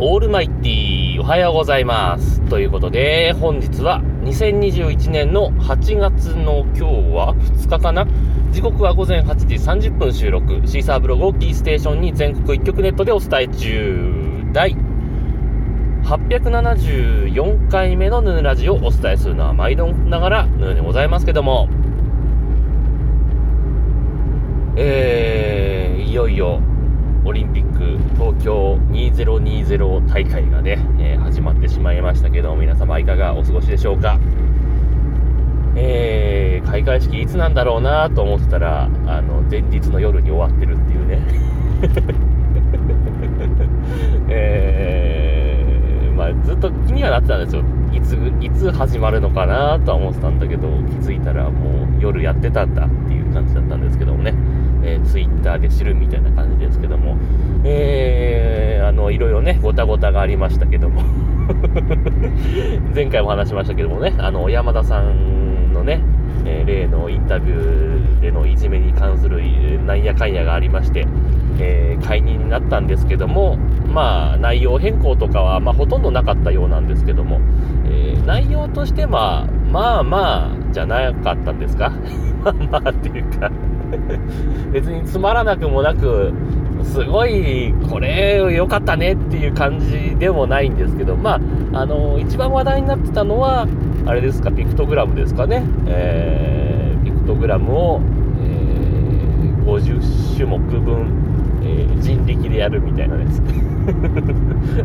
オールマイティーおはようございます。ということで、本日は2021年の8月の今日は2日かな？時刻は午前8時30分収録。シーサーブログをキーステーションに全国一曲ネットでお伝え中。第874回目のヌーラジをお伝えするのは毎度ながらヌーでございますけども、えー、いよいよオリンピック東京2020大会がね、えー始まってしまいましたけど皆様いかがお過ごしでしょうか？えー、開会式いつなんだろうなと思ってたらあの前日の夜に終わってるっていうね。えー、まあずっと気にはなってたんですよ。いついつ始まるのかなとは思ってたんだけど気づいたらもう夜やってたんだっていう感じだったんですけどもね。えー、ツイッターで知るみたいな感じですけども、えー、あの、いろいろね、ごたごたがありましたけども、前回も話しましたけどもね、あの、山田さんのね、えー例のインタビューでのいじめに関するなんやかんやがありまして、えー解任になったんですけども、まあ、内容変更とかは、まあ、ほとんどなかったようなんですけども、えー内容としては、まあまあ、じゃなかったんですか？まあまあっていうか 別につまらなくもなく、すごい、これ良かったねっていう感じでもないんですけど、まあ、あの、一番話題になってたのは、あれですか、ピクトグラムですかね。えーピクトグラムを、えー50種目分、えー人力でやるみたいなやつ。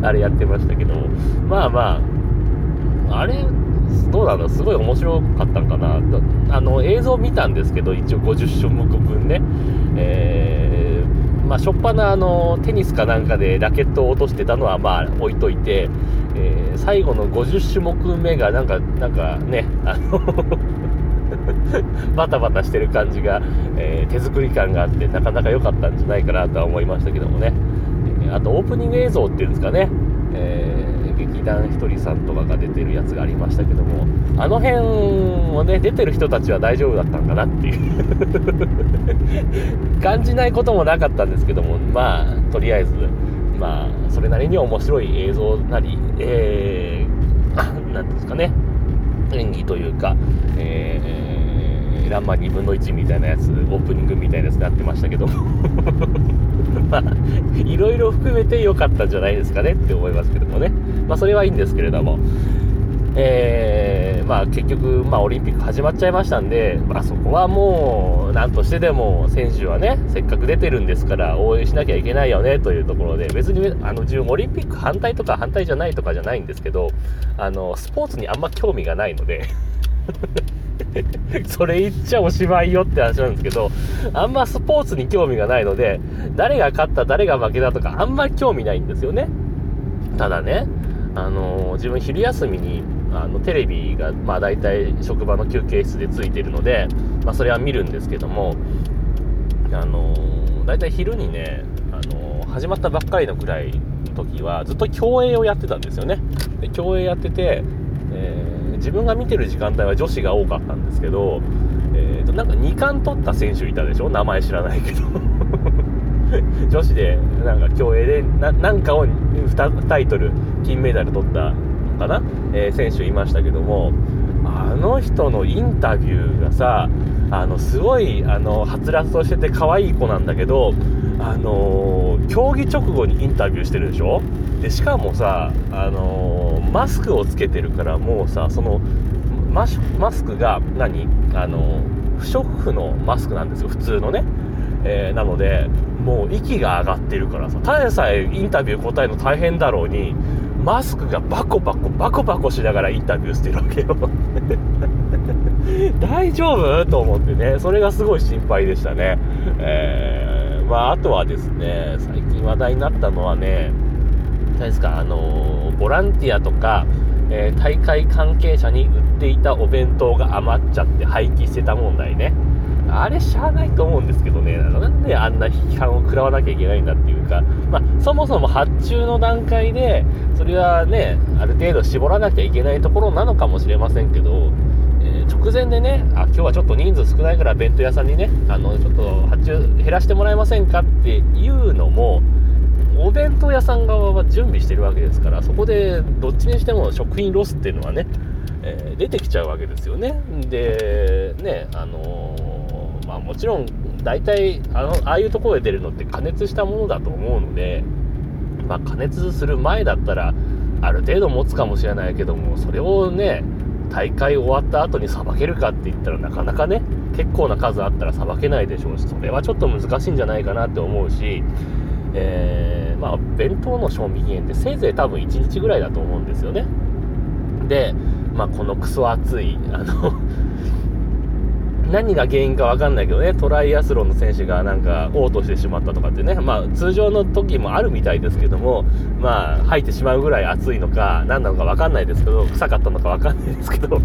あれやってましたけど、まあまあ、あれ、どうなの？すごい面白かったんかな。あの映像見たんですけど一応50種目分ね。えーまあしょっぱなあのテニスかなんかでラケットを落としてたのはまあ置いといて、えー最後の50種目目がなんかなんかね あの バタバタしてる感じが、えー手作り感があってなかなか良かったんじゃないかなとは思いましたけどもね、あとオープニング映像っていうんですかね、えー劇団ひとりさんとかが出てるやつがありましたけどもあの辺をね出てる人たちは大丈夫だったんかなっていう。感じないこともなかったんですけどもまあとりあえずまあそれなりに面白い映像なりえー、なんていうんですかね演技というか、えー、ランマ2分の1みたいなやつ、オープニングみたいなやつになってましたけど、まあ、いろいろ含めて良かったんじゃないですかねって思いますけどもね。まあ、それはいいんですけれども、えー、まあ結局、まあオリンピック始まっちゃいましたんで、まあそこはもう、なんとしてでも選手はね、せっかく出てるんですから応援しなきゃいけないよねというところで、別にあの自分オリンピック反対とか反対じゃないとかじゃないんですけど、あの、スポーツにあんま興味がないので、それ言っちゃおしまいよって話なんですけど、あんまスポーツに興味がないので、誰が勝った、誰が負けたとか、あんまり興味ないんですよね。ただね、あの自分昼休みにあのテレビが、まあ、大体職場の休憩室でついてるので、まあ、それは見るんですけども、あの大体昼にね、あの始まったばっかりのくらいの時はずっと競泳をやってたんですよねで競泳やってて、自分が見てる時間帯は女子が多かったんですけど、えーとなんか2冠取った選手いたでしょ？名前知らないけど。女子でなんか競泳でななんかを 2, タイトル金メダル取ったのかな、えー選手いましたけども。あの人のインタビューがさあのすごいあのはつらつとしてて可愛い子なんだけどあのー競技直後にインタビューしてるでしょ？でしかもさあのーマスクをつけてるからもうさそのマスクが何？あの不織布のマスクなんですよ普通のね、えなのでもう息が上がってるからさただでさえインタビュー答えるの大変だろうにマスクがバコバコバコバコしながらインタビューしてるわけよ。大丈夫？と思ってね。それがすごい心配でしたね。えーまああとはですね最近話題になったのはね何ですかあのボランティアとか、えー大会関係者に売っていたお弁当が余っちゃって廃棄してた問題ね。あれしゃあないと思うんですけどねなんであんな批判を食らわなきゃいけないんだっていうか、まあ、そもそも発注の段階でそれはねある程度絞らなきゃいけないところなのかもしれませんけど直前でね、あ、今日はちょっと人数少ないから弁当屋さんにね、あの、ちょっと発注減らしてもらえませんかっていうのも、お弁当屋さん側は準備してるわけですからそこでどっちにしても食品ロスっていうのはね、えー、出てきちゃうわけですよね。でねあのー、まあもちろん大体あのああいうところで出るのって加熱したものだと思うのでまあ加熱する前だったらある程度持つかもしれないけどもそれをね大会終わった後にさばけるかって言ったらなかなかね結構な数あったらさばけないでしょうしそれはちょっと難しいんじゃないかなって思うし、えー、まあ弁当の賞味期限ってせいぜい多分1日ぐらいだと思うんですよね。で、まあ、このクソ暑いあの何が原因か分かんないけどね、トライアスロンの選手がなんか、嘔吐してしまったとかってね、まあ、通常の時もあるみたいですけども、まあ、吐いてしまうぐらい暑いのか、何なのか分かんないですけど、臭かったのか分かんないですけど、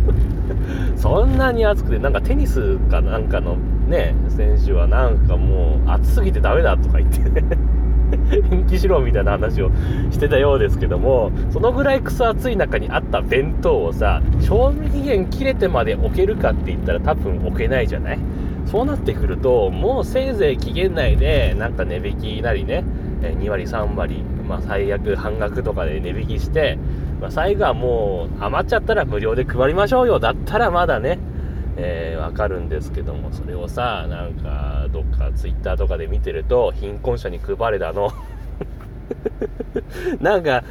そんなに暑くて、なんかテニスかなんかのね、選手はなんかもう、暑すぎてダメだとか言ってね。延期しろみたいな話をしてたようですけども、そのぐらいクソ暑い中にあった弁当をさ、賞味期限切れてまで置けるかって言ったら多分置けないじゃない？そうなってくると、もうせいぜい期限内でなんか値引きなりね、2割3割、まあ最悪半額とかで値引きして、まあ最後はもう余っちゃったら無料で配りましょうよ。だったらまだね、えー、わかるんですけども、それをさ、なんか、どっかツイッターとかで見てると、貧困者に配れだの なんか、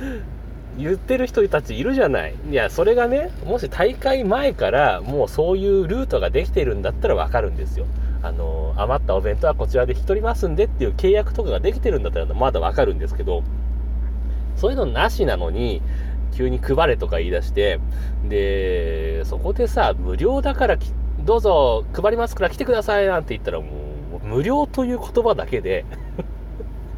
言ってる人たちいるじゃない。いや、それがね、もし大会前からもうそういうルートができてるんだったらわかるんですよ。あの、余ったお弁当はこちらで引き取りますんでっていう契約とかができてるんだったらまだわかるんですけど、そういうのなしなのに、急に配れとか言い出して、で、そこでさ、無料だからどうぞ配りますから来てくださいなんて言ったらもう、無料という言葉だけで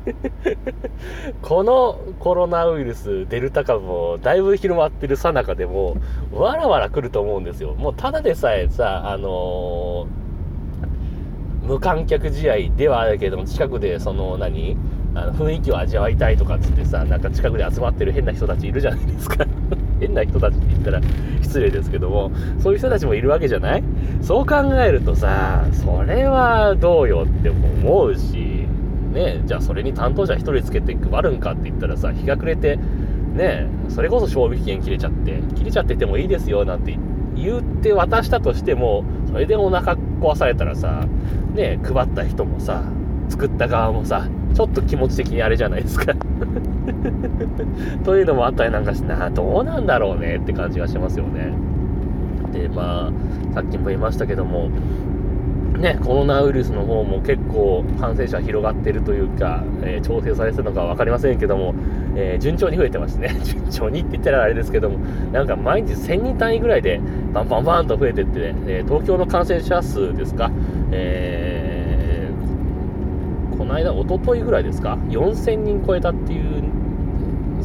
このコロナウイルス、デルタ株もだいぶ広まってるさなかでも、わらわら来ると思うんですよ。もうただでさえさ、あのー、無観客試合ではあるけども、近くでその何、あの雰囲気を味わいたいとかっつってさ、なんか近くで集まってる変な人たちいるじゃないですか。変な人たちって言ったら失礼ですけども、そういう人たちもいるわけじゃない？そう考えるとさ、それはどうよって思うし、ね、じゃあそれに担当者1人つけて配るんかって言ったらさ、日が暮れて、ね、それこそ賞味期限切れちゃって、切れちゃっててもいいですよなんて言って渡したとしても、それでお腹壊されたらさ、ね、配った人もさ、作った側もさ、ちょっと気持ち的にあれじゃないですか というのもあったりなんかしてな、どうなんだろうねって感じがしますよね。で、まあ、さっきも言いましたけども、ね、コロナウイルスの方も結構感染者広がってるというか、えー、調整されてるのか分かりませんけども、えー、順調に増えてますね。順調にって言ったらあれですけども、なんか毎日1000人単位ぐらいでバンバンバンと増えてって、えー、東京の感染者数ですか、えーこの間、おとといぐらいですか、4000人超えたっていう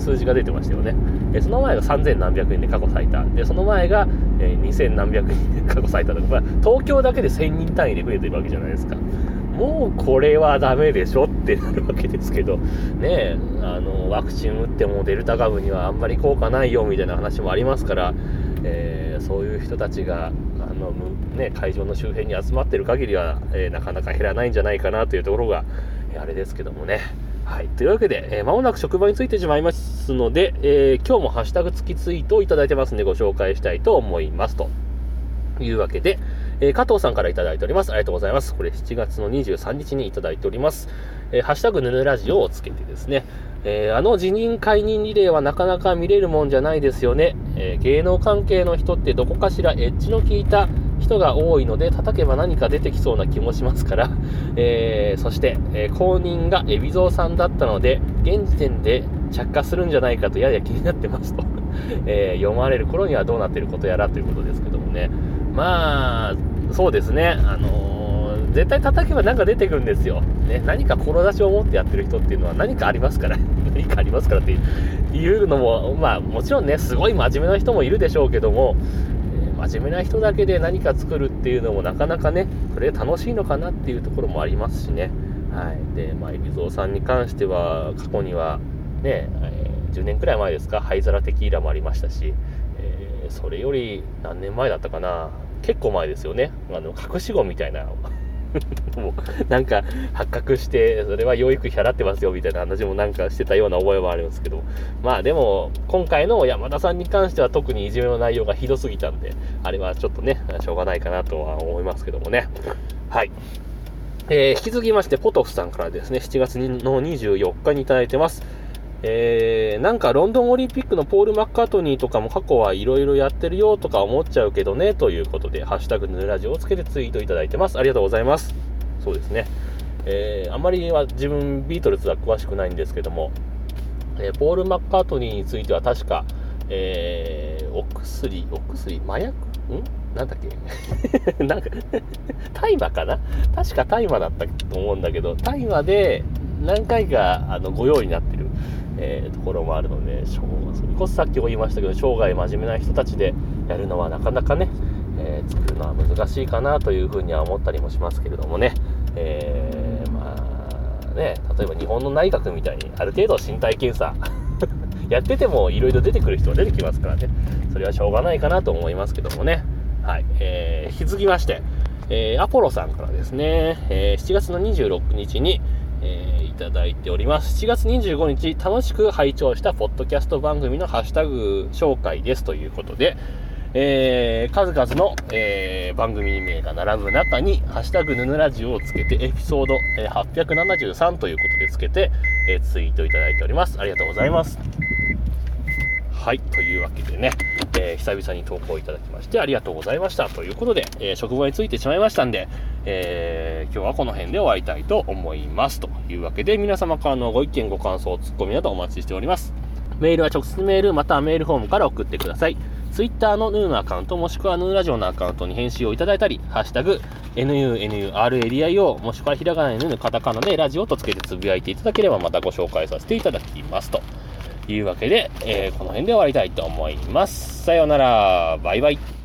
数字が出てましたよね。えその前が3000何百人で過去最多。で、その前が、え2000何百人で過去最多とか、まあ東京だけで1000人単位で増えてるわけじゃないですか。もうこれはダメでしょってなるわけですけど、ねあの、ワクチン打ってもデルタ株にはあんまり効果ないよみたいな話もありますから、えー、そういう人たちが、あの、ね、会場の周辺に集まってる限りは、えー、なかなか減らないんじゃないかなというところが、あれですけどもね。はい。というわけで、えー、間もなく職場についてしまいますので、えー、今日もハッシュタグ付きツイートをいただいてますんでご紹介したいと思いますと。いうわけで、えー、加藤さんからいただいております。ありがとうございます。これ7月の23日にいただいております。えー、ハッシュタグヌヌラジオをつけてですね、えー、あの辞任解任リレーはなかなか見れるもんじゃないですよね。え芸能関係の人ってどこかしらエッジの効いた人が多いので、叩けば何か出てきそうな気もしますから、えそして、え公認が海老蔵さんだったので、現時点で着火するんじゃないかとやや気になってますと、え読まれる頃にはどうなってることやらということですけどもね。まあ、そうですね、あのー、絶対叩けば何か出てくるんですよ。ね、何か志を持ってやってる人っていうのは何かありますから、何かありますからっていうのも、まあもちろんね、すごい真面目な人もいるでしょうけども、真面目な人だけで何か作るっていうのもなかなかね、それ楽しいのかなっていうところもありますしね。はい。で、まあ、海老蔵さんに関しては、過去には、ね、えー、10年くらい前ですか、灰皿テキーラもありましたし、えー、それより何年前だったかな、結構前ですよね。あの、隠し子みたいなもう、なんか、発覚して、それは養育費払ってますよ、みたいな話もなんかしてたような覚えもあるんですけど、まあでも、今回の山田さんに関しては特にいじめの内容がひどすぎたんで、あれはちょっとね、しょうがないかなとは思いますけどもね。はい。えー、引き続きまして、ポトフさんからですね、7月の24日にいただいてます。えー、なんかロンドンオリンピックのポール・マッカートニーとかも過去はいろいろやってるよとか思っちゃうけどね、ということで、ハッシュタグヌラジオをつけてツイートいただいてます。ありがとうございます。そうですね。えー、あまりは自分ビートルズは詳しくないんですけども、えー、ポール・マッカートニーについては確か、えー、お薬、お薬、麻薬？ん？なんだっけ？なんか大麻かな？確か大麻だったと思うんだけど、大麻で何回かあのご用意になってるえー、ところもあるので、それこそさっきも言いましたけど、生涯真面目な人たちでやるのはなかなかね、えー、作るのは難しいかなというふうには思ったりもしますけれどもね、えー、まあね、例えば日本の内閣みたいにある程度身体検査 やっててもいろいろ出てくる人が出てきますからね、それはしょうがないかなと思いますけどもね。はい。えー、引き続きまして、えー、アポロさんからですね、えー、7月の26日に、えー、いただいております。7月25日、楽しく拝聴したポッドキャスト番組のハッシュタグ紹介ですということで、えー、数々の、えー、番組名が並ぶ中に、ハッシュタグヌヌラジオをつけて、エピソード、873ということでつけて、えツイートいただいております。ありがとうございます。はい、というわけでね、えー、久々に投稿いただきましてありがとうございました。ということで、えー、職場についてしまいましたんで、えー、今日はこの辺で終わりたいと思います。というわけで、皆様からのご意見、ご感想、ツッコミなどお待ちしております。メールは直接メール、またはメールフォームから送ってください。Twitter のヌーのアカウント、もしくはヌーラジオのアカウントに返信をいただいたり、ハッシュタグ、NUNURADIO、もしくはひらがなにヌーカタカナでラジオとつけてつぶやいていただければまたご紹介させていただきますと。いうわけで、えー、この辺で終わりたいと思います。さようなら。バイバイ。